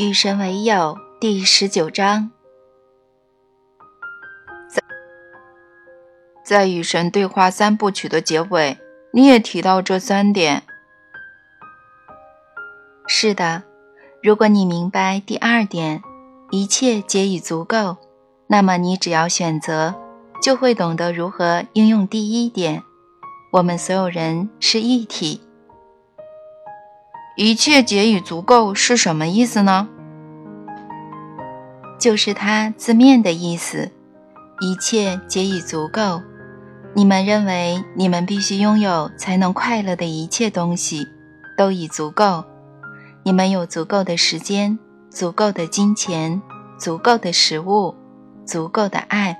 与神为友第十九章，在在与神对话三部曲的结尾，你也提到这三点。是的，如果你明白第二点，一切皆已足够，那么你只要选择，就会懂得如何应用第一点。我们所有人是一体。一切皆已足够是什么意思呢？就是它字面的意思。一切皆已足够。你们认为你们必须拥有才能快乐的一切东西，都已足够。你们有足够的时间、足够的金钱、足够的食物、足够的爱。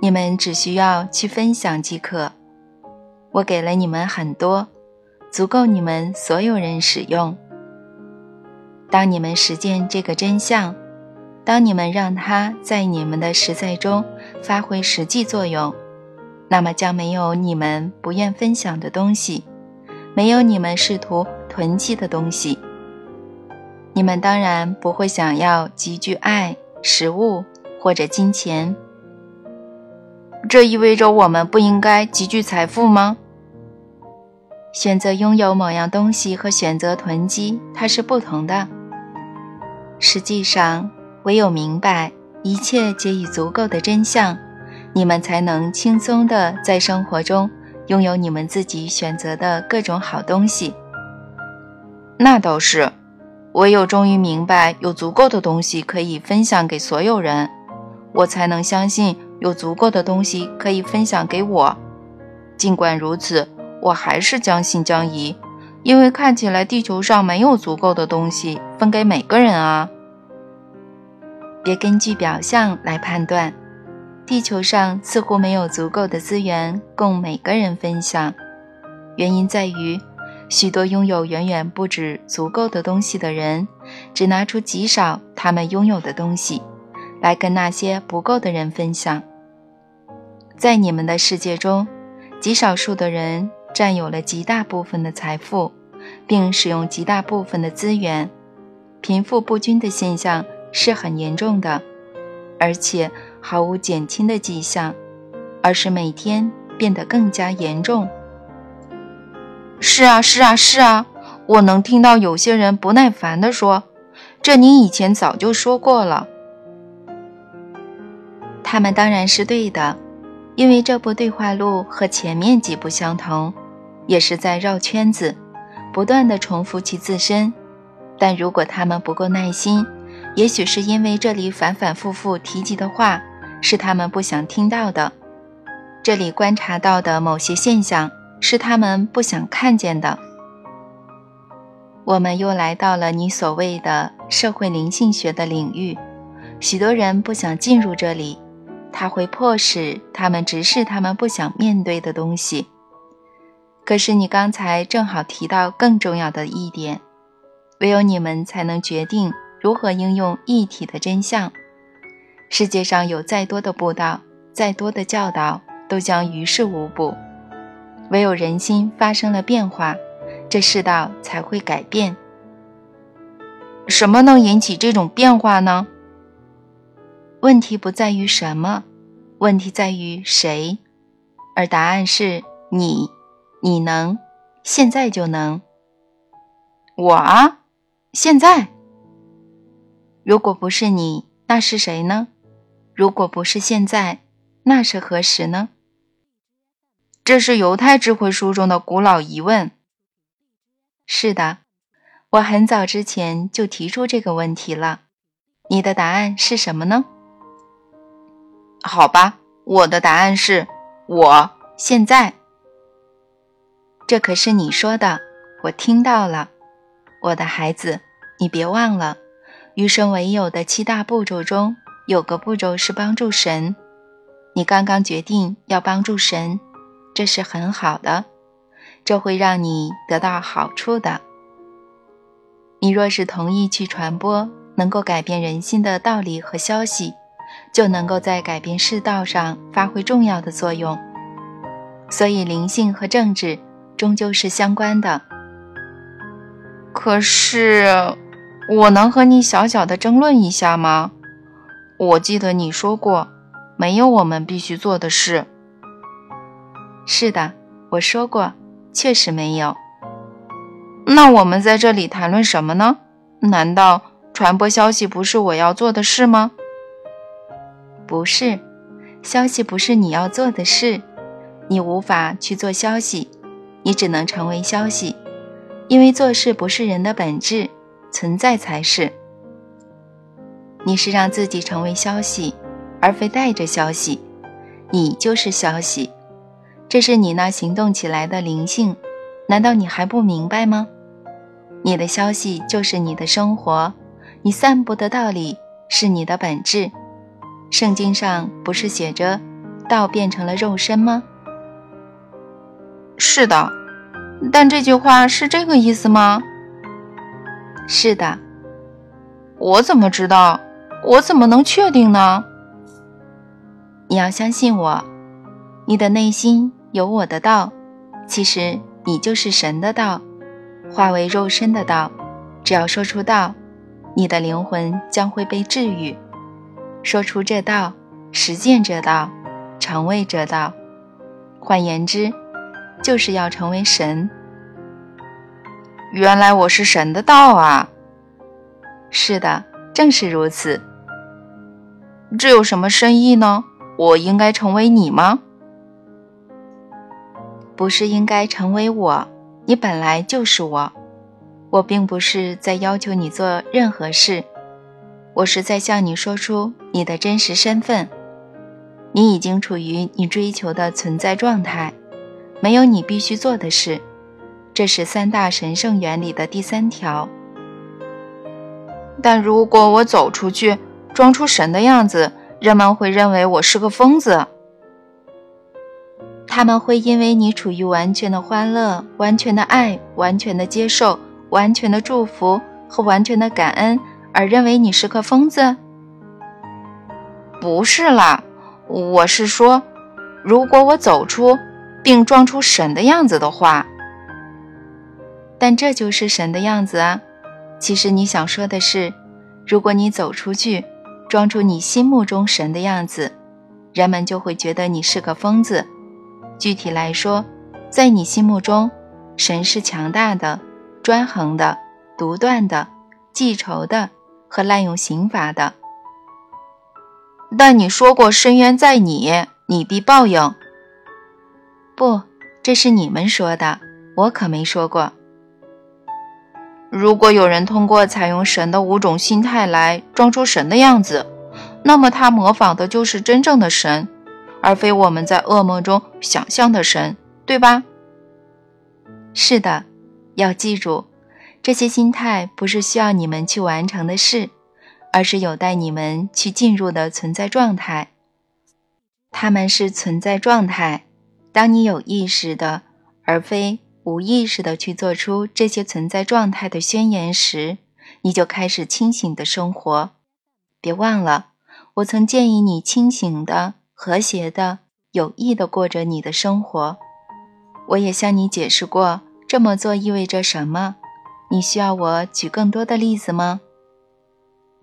你们只需要去分享即可。我给了你们很多。足够你们所有人使用。当你们实践这个真相，当你们让它在你们的实在中发挥实际作用，那么将没有你们不愿分享的东西，没有你们试图囤积的东西。你们当然不会想要积聚爱、食物或者金钱。这意味着我们不应该积聚财富吗？选择拥有某样东西和选择囤积，它是不同的。实际上，唯有明白一切皆已足够的真相，你们才能轻松地在生活中拥有你们自己选择的各种好东西。那倒是，唯有终于明白有足够的东西可以分享给所有人，我才能相信有足够的东西可以分享给我。尽管如此。我还是将信将疑，因为看起来地球上没有足够的东西分给每个人啊。别根据表象来判断，地球上似乎没有足够的资源供每个人分享。原因在于，许多拥有远远不止足够的东西的人，只拿出极少他们拥有的东西，来跟那些不够的人分享。在你们的世界中，极少数的人。占有了极大部分的财富，并使用极大部分的资源，贫富不均的现象是很严重的，而且毫无减轻的迹象，而是每天变得更加严重。是啊，是啊，是啊，我能听到有些人不耐烦地说：“这你以前早就说过了。”他们当然是对的，因为这部对话录和前面几部相同。也是在绕圈子，不断的重复其自身。但如果他们不够耐心，也许是因为这里反反复复提及的话是他们不想听到的，这里观察到的某些现象是他们不想看见的。我们又来到了你所谓的社会灵性学的领域，许多人不想进入这里，它会迫使他们直视他们不想面对的东西。可是你刚才正好提到更重要的一点，唯有你们才能决定如何应用一体的真相。世界上有再多的布道，再多的教导，都将于事无补。唯有人心发生了变化，这世道才会改变。什么能引起这种变化呢？问题不在于什么，问题在于谁，而答案是你。你能，现在就能。我啊，现在。如果不是你，那是谁呢？如果不是现在，那是何时呢？这是犹太智慧书中的古老疑问。是的，我很早之前就提出这个问题了。你的答案是什么呢？好吧，我的答案是我现在。这可是你说的，我听到了，我的孩子，你别忘了，与神为友的七大步骤中有个步骤是帮助神。你刚刚决定要帮助神，这是很好的，这会让你得到好处的。你若是同意去传播能够改变人心的道理和消息，就能够在改变世道上发挥重要的作用。所以，灵性和政治。终究是相关的。可是，我能和你小小的争论一下吗？我记得你说过，没有我们必须做的事。是的，我说过，确实没有。那我们在这里谈论什么呢？难道传播消息不是我要做的事吗？不是，消息不是你要做的事，你无法去做消息，你只能成为消息，因为做事不是人的本质，存在才是。你是让自己成为消息，而非带着消息，你就是消息，这是你那行动起来的灵性，难道你还不明白吗？你的消息就是你的生活，你散布的道理是你的本质。圣经上不是写着“道变成了肉身”吗？是的，但这句话是这个意思吗？是的。我怎么知道？我怎么能确定呢？你要相信我，你的内心有我的道，其实你就是神的道。化为肉身的道，只要说出道，你的灵魂将会被治愈。说出这道，实践这道，成为这道。换言之，就是要成为神。原来我是神的道啊！是的，正是如此。这有什么深意呢？我应该成为你吗？不是应该成为我。你本来就是我，我并不是在要求你做任何事，我是在向你说出你的真实身份。你已经处于你追求的存在状态，没有你必须做的事，这是三大神圣原理的第三条。但如果我走出去，装出神的样子，人们会认为我是个疯子。他们会因为你处于完全的欢乐、完全的爱、完全的接受、完全的祝福和完全的感恩而认为你是个疯子？不是啦，我是说，如果我走出并装出神的样子的话。但这就是神的样子啊！其实你想说的是，如果你走出去，装出你心目中神的样子，人们就会觉得你是个疯子。具体来说，在你心目中，神是强大的、专横的、独断的、记仇的和滥用刑罚的。但你说过“深渊在你，你必报应”。不，这是你们说的，我可没说过。如果有人通过采用神的五种心态来装出神的样子，那么他模仿的就是真正的神。而非我们在噩梦中想象的神，对吧？是的，要记住，这些心态不是需要你们去完成的事，而是有待你们去进入的存在状态。他们是存在状态。当你有意识的，而非无意识的去做出这些存在状态的宣言时，你就开始清醒的生活。别忘了，我曾建议你清醒的。和谐的、有意的过着你的生活。我也向你解释过这么做意味着什么。你需要我举更多的例子吗？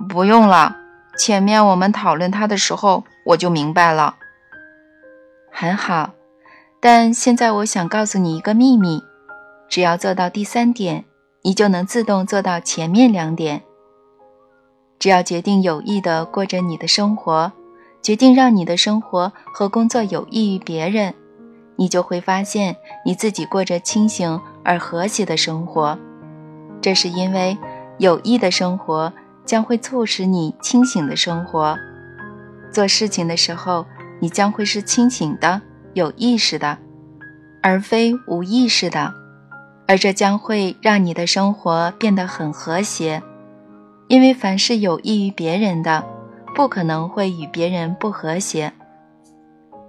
不用了。前面我们讨论它的时候，我就明白了。很好，但现在我想告诉你一个秘密：只要做到第三点，你就能自动做到前面两点。只要决定有意的过着你的生活。决定让你的生活和工作有益于别人，你就会发现你自己过着清醒而和谐的生活。这是因为有益的生活将会促使你清醒的生活。做事情的时候，你将会是清醒的、有意识的，而非无意识的。而这将会让你的生活变得很和谐，因为凡是有益于别人的。不可能会与别人不和谐。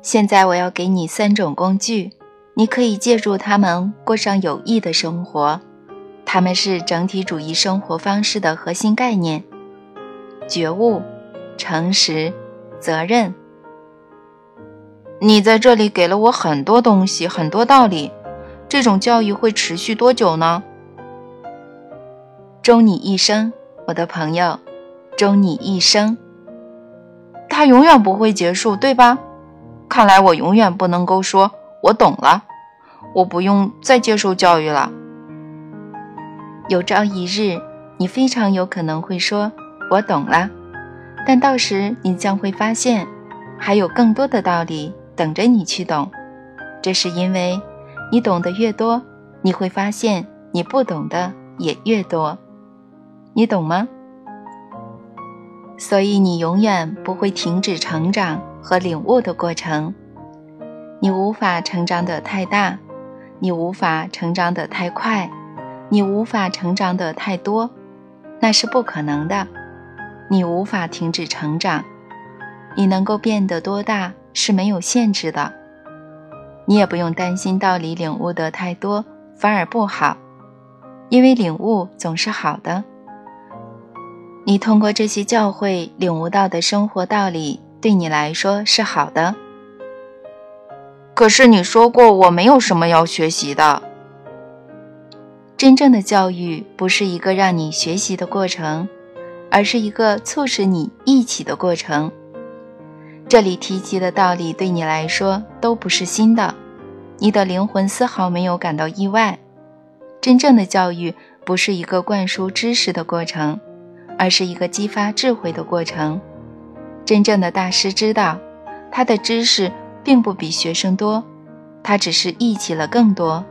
现在我要给你三种工具，你可以借助它们过上有益的生活。它们是整体主义生活方式的核心概念：觉悟、诚实、责任。你在这里给了我很多东西，很多道理。这种教育会持续多久呢？终你一生，我的朋友，终你一生。它永远不会结束，对吧？看来我永远不能够说我懂了，我不用再接受教育了。有朝一日，你非常有可能会说我懂了，但到时你将会发现，还有更多的道理等着你去懂。这是因为，你懂得越多，你会发现你不懂的也越多。你懂吗？所以你永远不会停止成长和领悟的过程。你无法成长得太大，你无法成长得太快，你无法成长得太多，那是不可能的。你无法停止成长，你能够变得多大是没有限制的。你也不用担心道理领悟得太多反而不好，因为领悟总是好的。你通过这些教诲领悟到的生活道理，对你来说是好的。可是你说过我没有什么要学习的。真正的教育不是一个让你学习的过程，而是一个促使你一起的过程。这里提及的道理对你来说都不是新的，你的灵魂丝毫没有感到意外。真正的教育不是一个灌输知识的过程。而是一个激发智慧的过程。真正的大师知道，他的知识并不比学生多，他只是忆起了更多。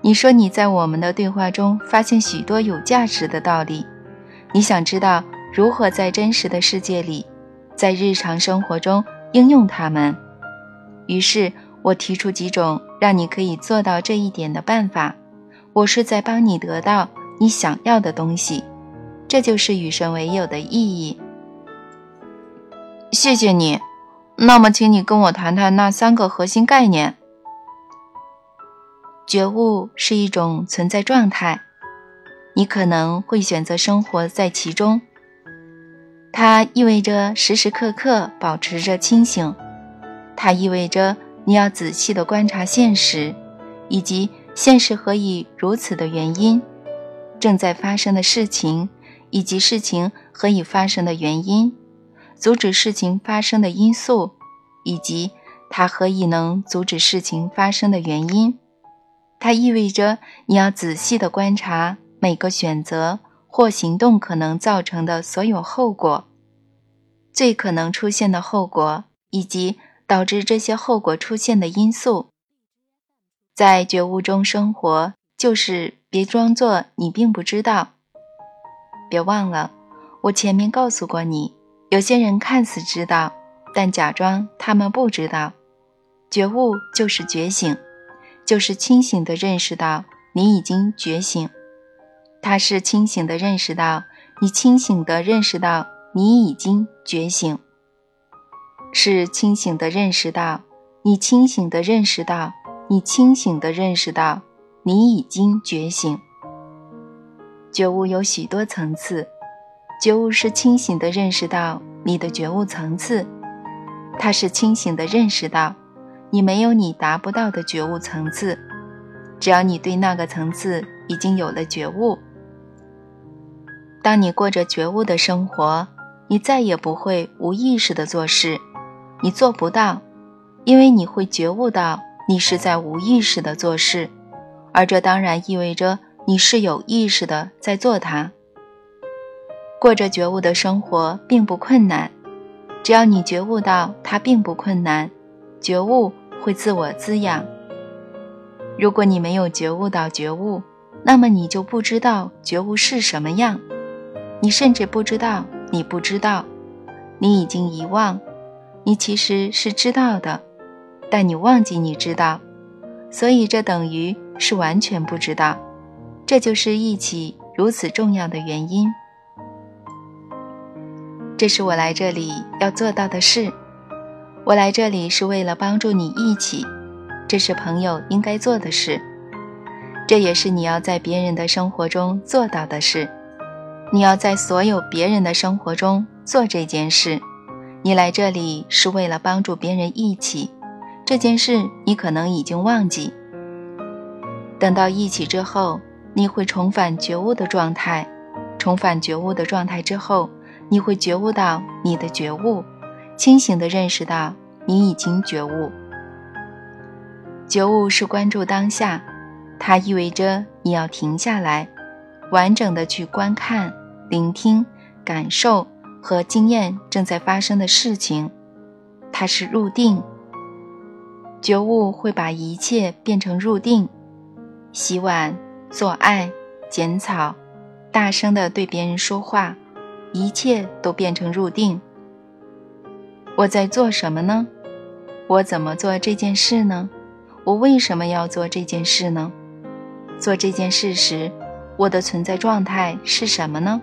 你说你在我们的对话中发现许多有价值的道理，你想知道如何在真实的世界里，在日常生活中应用它们。于是我提出几种让你可以做到这一点的办法。我是在帮你得到你想要的东西。这就是与神为友的意义。谢谢你。那么，请你跟我谈谈那三个核心概念。觉悟是一种存在状态，你可能会选择生活在其中。它意味着时时刻刻保持着清醒，它意味着你要仔细地观察现实，以及现实何以如此的原因，正在发生的事情。以及事情何以发生的原因，阻止事情发生的因素，以及它何以能阻止事情发生的原因。它意味着你要仔细地观察每个选择或行动可能造成的所有后果，最可能出现的后果，以及导致这些后果出现的因素。在觉悟中生活，就是别装作你并不知道。别忘了，我前面告诉过你，有些人看似知道，但假装他们不知道。觉悟就是觉醒，就是清醒地认识到你已经觉醒。他是清醒的认识到你清醒的认识到你已经觉醒，是清醒的认识到你清醒的认识到你清醒的认识到你已经觉醒。觉悟有许多层次，觉悟是清醒的认识到你的觉悟层次，它是清醒的认识到你没有你达不到的觉悟层次，只要你对那个层次已经有了觉悟。当你过着觉悟的生活，你再也不会无意识的做事，你做不到，因为你会觉悟到你是在无意识的做事，而这当然意味着。你是有意识的在做它，过着觉悟的生活并不困难，只要你觉悟到它并不困难，觉悟会自我滋养。如果你没有觉悟到觉悟，那么你就不知道觉悟是什么样，你甚至不知道你不知道，你已经遗忘，你其实是知道的，但你忘记你知道，所以这等于是完全不知道。这就是一起如此重要的原因。这是我来这里要做到的事。我来这里是为了帮助你一起，这是朋友应该做的事。这也是你要在别人的生活中做到的事。你要在所有别人的生活中做这件事。你来这里是为了帮助别人一起，这件事你可能已经忘记。等到一起之后。你会重返觉悟的状态，重返觉悟的状态之后，你会觉悟到你的觉悟，清醒地认识到你已经觉悟。觉悟是关注当下，它意味着你要停下来，完整的去观看、聆听、感受和经验正在发生的事情。它是入定。觉悟会把一切变成入定。洗碗、做爱、剪草，大声的对别人说话，一切都变成入定。我在做什么呢？我怎么做这件事呢？我为什么要做这件事呢？做这件事时，我的存在状态是什么呢？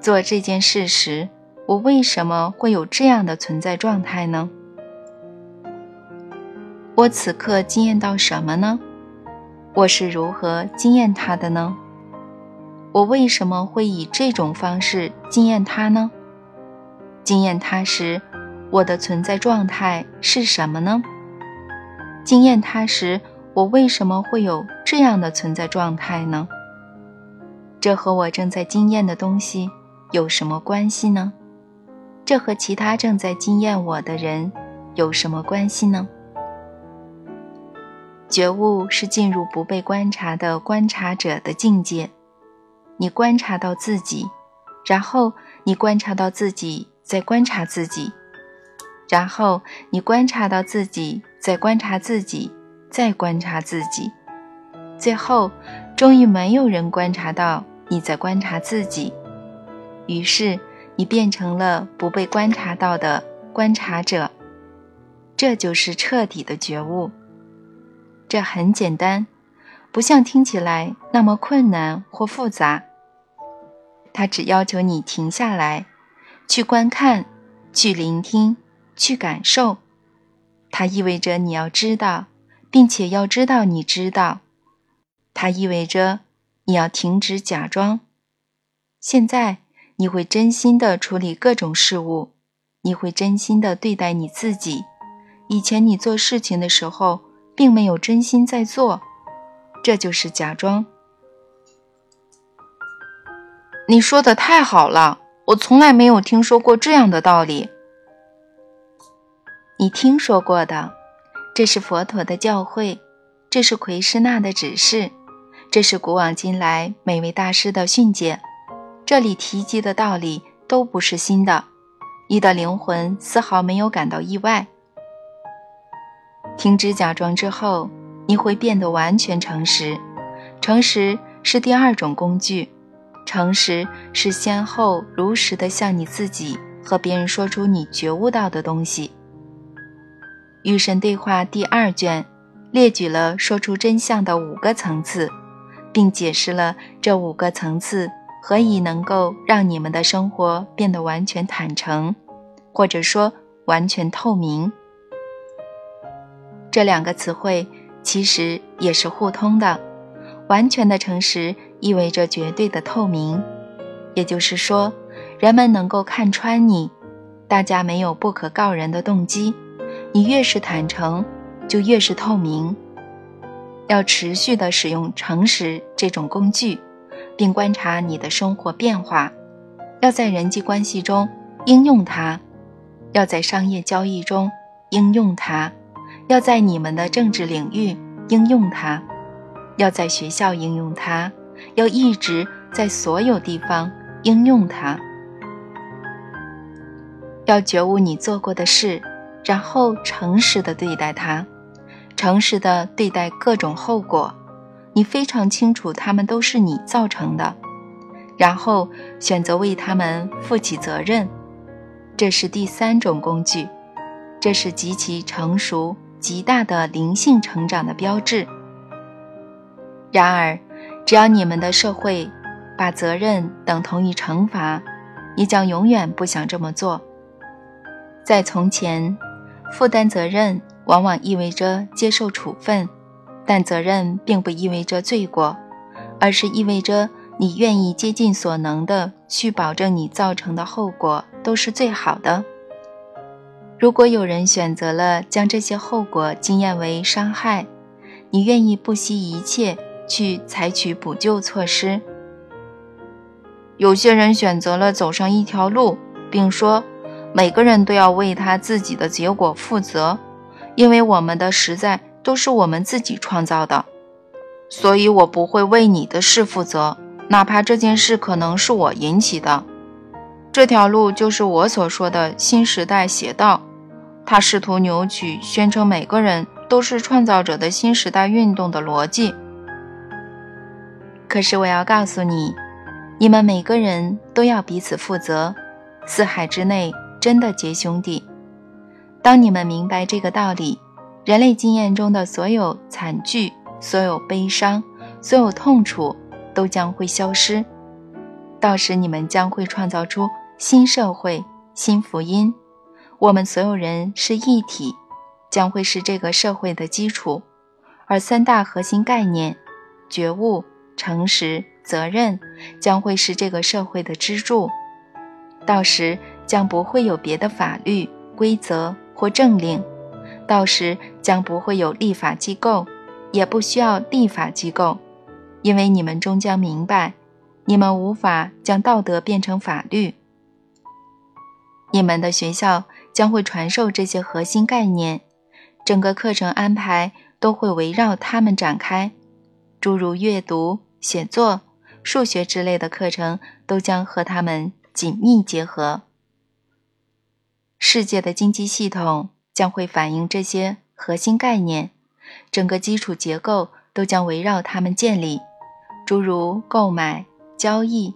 做这件事时，我为什么会有这样的存在状态呢？我此刻惊艳到什么呢？我是如何惊艳他的呢？我为什么会以这种方式惊艳他呢？惊艳他时，我的存在状态是什么呢？惊艳他时，我为什么会有这样的存在状态呢？这和我正在惊艳的东西有什么关系呢？这和其他正在惊艳我的人有什么关系呢？觉悟是进入不被观察的观察者的境界，你观察到自己，然后你观察到自己在观察自己。然后你观察到自己在观察自己，再观察自己，最后终于没有人观察到你在观察自己，于是你变成了不被观察到的观察者。这就是彻底的觉悟。这很简单，不像听起来那么困难或复杂。它只要求你停下来，去观看，去聆听。去感受，它意味着你要知道，并且要知道你知道。它意味着你要停止假装。现在你会真心的处理各种事物，你会真心的对待你自己。以前你做事情的时候，并没有真心在做，这就是假装。你说的太好了，我从来没有听说过这样的道理。你听说过的，这是佛陀的教诲，这是奎师那的指示，这是古往今来每位大师的训诫。这里提及的道理都不是新的，你的灵魂丝毫没有感到意外。停止假装之后，你会变得完全诚实。诚实是第二种工具，诚实是先后如实的向你自己和别人说出你觉悟到的东西。与神对话第二卷列举了说出真相的五个层次，并解释了这五个层次何以能够让你们的生活变得完全坦诚，或者说完全透明。这两个词汇其实也是互通的。完全的诚实意味着绝对的透明，也就是说，人们能够看穿你，大家没有不可告人的动机。你越是坦诚，就越是透明。要持续的使用诚实这种工具，并观察你的生活变化。要在人际关系中应用它，要在商业交易中应用它，要在你们的政治领域应用它，要在学校应用它，要一直在所有地方应用它。要觉悟你做过的事。然后诚实的对待它，诚实的对待各种后果，你非常清楚他们都是你造成的，然后选择为他们负起责任，这是第三种工具，这是极其成熟、极大的灵性成长的标志。然而，只要你们的社会把责任等同于惩罚，你将永远不想这么做。在从前。负担责任往往意味着接受处分，但责任并不意味着罪过，而是意味着你愿意竭尽所能的去保证你造成的后果都是最好的。如果有人选择了将这些后果经验为伤害，你愿意不惜一切去采取补救措施。有些人选择了走上一条路，并说每个人都要为他自己的结果负责，因为我们的实在都是我们自己创造的。所以我不会为你的事负责，哪怕这件事可能是我引起的。这条路就是我所说的新时代邪道，他试图扭曲、宣称每个人都是创造者的新时代运动的逻辑。可是我要告诉你，你们每个人都要彼此负责。四海之内真的结兄弟。当你们明白这个道理，人类经验中的所有惨剧。所有悲伤，所有痛楚都将会消失。到时你们将会创造出新社会、新福音。我们所有人是一体，将会是这个社会的基础。而三大核心概念——觉悟、诚实、责任，将会是这个社会的支柱。到时将不会有别的法律、规则或政令。到时将不会有立法机构。也不需要立法机构，因为你们终将明白，你们无法将道德变成法律。你们的学校将会传授这些核心概念，整个课程安排都会围绕它们展开，诸如阅读、写作、数学之类的课程都将和它们紧密结合。世界的经济系统将会反映这些核心概念。整个基础结构都将围绕它们建立，诸如购买、交易、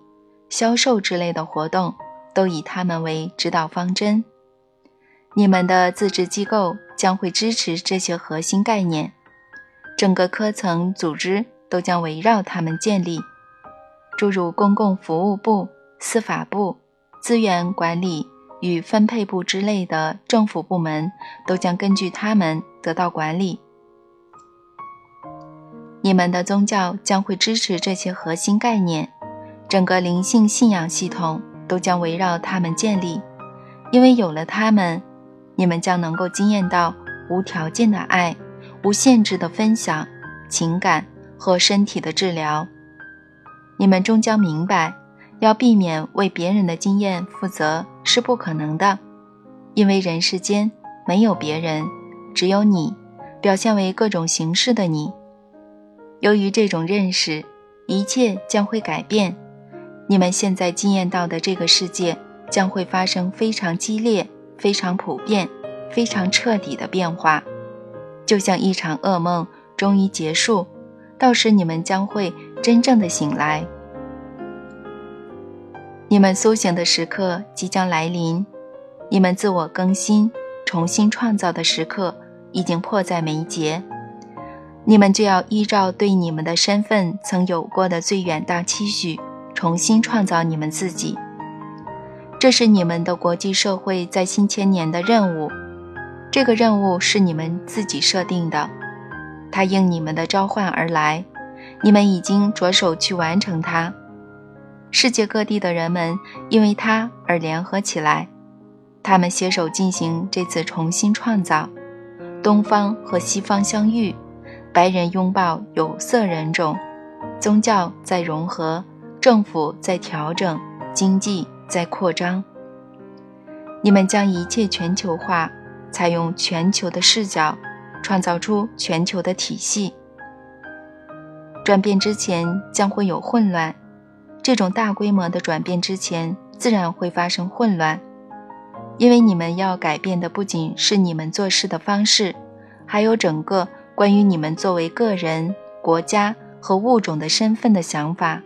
销售之类的活动都以它们为指导方针。你们的自治机构将会支持这些核心概念，整个科层组织都将围绕它们建立，诸如公共服务部、司法部、资源管理与分配部之类的政府部门都将根据他们得到管理。你们的宗教将会支持这些核心概念，整个灵性信仰系统都将围绕他们建立，因为有了他们，你们将能够经验到无条件的爱、无限制的分享、情感和身体的治疗。你们终将明白，要避免为别人的经验负责是不可能的，因为人世间没有别人，只有你，表现为各种形式的你。由于这种认识，一切将会改变。你们现在经验到的这个世界将会发生非常激烈、非常普遍、非常彻底的变化，就像一场噩梦终于结束。到时你们将会真正的醒来，你们苏醒的时刻即将来临，你们自我更新、重新创造的时刻已经迫在眉睫。你们就要依照对你们的身份曾有过的最远大期许，重新创造你们自己。这是你们的国际社会在新千年的任务。这个任务是你们自己设定的，它应你们的召唤而来。你们已经着手去完成它。世界各地的人们因为它而联合起来，他们携手进行这次重新创造。东方和西方相遇。白人拥抱有色人种，宗教在融合，政府在调整，经济在扩张。你们将一切全球化，采用全球的视角，创造出全球的体系。转变之前将会有混乱，这种大规模的转变之前自然会发生混乱，因为你们要改变的不仅是你们做事的方式，还有整个。关于你们作为个人、国家和物种的身份的想法，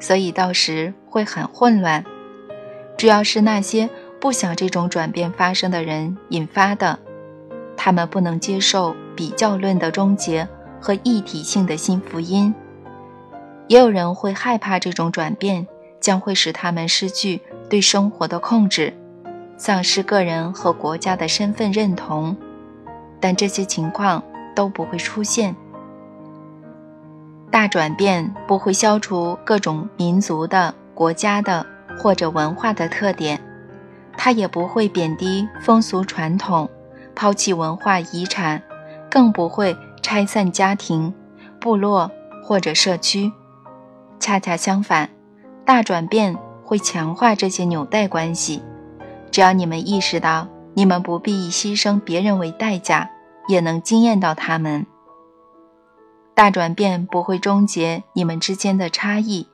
所以到时会很混乱。主要是那些不想这种转变发生的人引发的，他们不能接受比较论的终结和一体性的新福音。也有人会害怕这种转变将会使他们失去对生活的控制，丧失个人和国家的身份认同。但这些情况都不会出现。大转变不会消除各种民族的、国家的或者文化的特点，它也不会贬低风俗传统、抛弃文化遗产，更不会拆散家庭、部落或者社区。恰恰相反，大转变会强化这些纽带关系。只要你们意识到，你们不必以牺牲别人为代价，也能惊艳到他们。大转变不会终结你们之间的差异，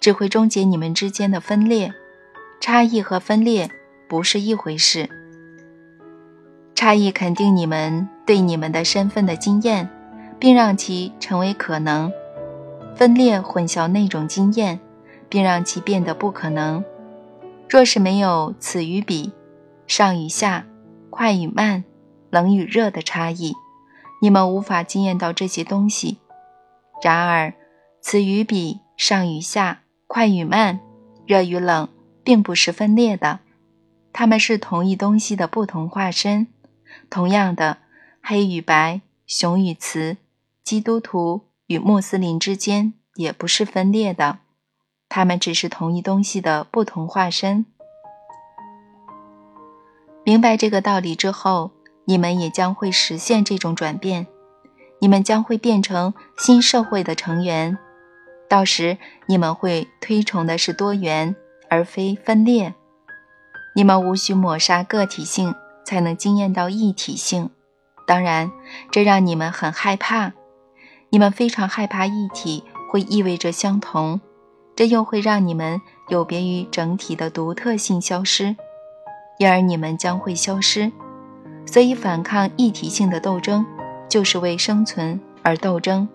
只会终结你们之间的分裂。差异和分裂不是一回事。差异肯定你们对你们的身份的经验，并让其成为可能；分裂混淆那种经验，并让其变得不可能。若是没有此与彼、上与下、快与慢、冷与热的差异，你们无法经验到这些东西。然而，此与彼、上与下、快与慢、热与冷，并不是分裂的，它们是同一东西的不同化身。同样的，黑与白、雄与雌、基督徒与穆斯林之间也不是分裂的，它们只是同一东西的不同化身。明白这个道理之后，你们也将会实现这种转变。你们将会变成新社会的成员，到时你们会推崇的是多元而非分裂。你们无需抹杀个体性才能惊艳到一体性，当然，这让你们很害怕。你们非常害怕一体会意味着相同，这又会让你们有别于整体的独特性消失，因而你们将会消失。所以，反抗一体性的斗争。就是为生存而斗争。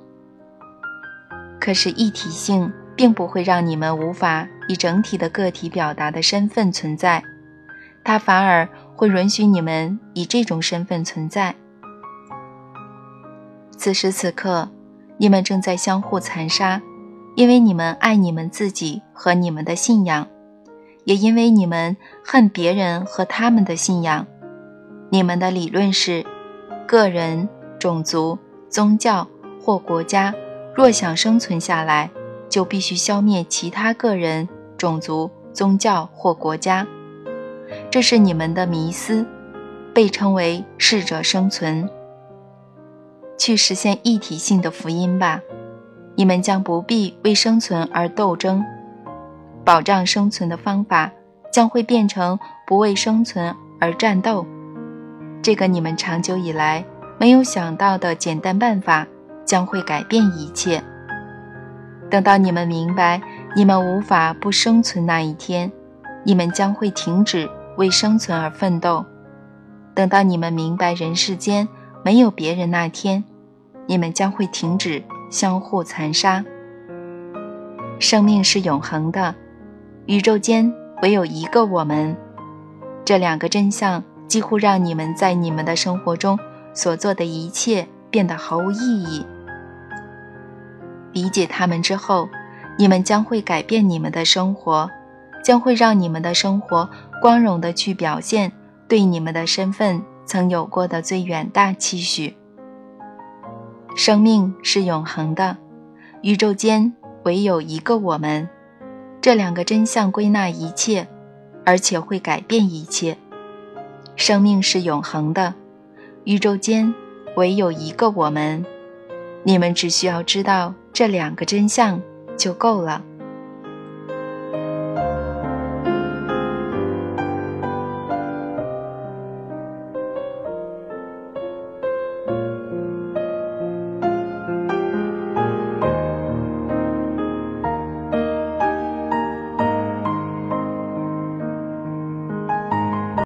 可是一体性并不会让你们无法以整体的个体表达的身份存在，它反而会允许你们以这种身份存在。此时此刻，你们正在相互残杀，因为你们爱你们自己和你们的信仰，也因为你们恨别人和他们的信仰。你们的理论是，个人。种族、宗教或国家若想生存下来，就必须消灭其他个人、种族、宗教或国家。这是你们的迷思，被称为“适者生存”。去实现一体性的福音吧，你们将不必为生存而斗争。保障生存的方法将会变成不为生存而战斗。这个你们长久以来。没有想到的简单办法将会改变一切。等到你们明白你们无法不生存那一天，你们将会停止为生存而奋斗。等到你们明白人世间没有别人那天，你们将会停止相互残杀。生命是永恒的，宇宙间唯有一个我们。这两个真相几乎让你们在你们的生活中。所做的一切变得毫无意义。理解他们之后，你们将会改变你们的生活，将会让你们的生活光荣地去表现对你们的身份曾有过的最远大期许。生命是永恒的，宇宙间唯有一个我们。这两个真相归纳一切，而且会改变一切。生命是永恒的。宇宙间唯有一个我们，你们只需要知道这两个真相就够了。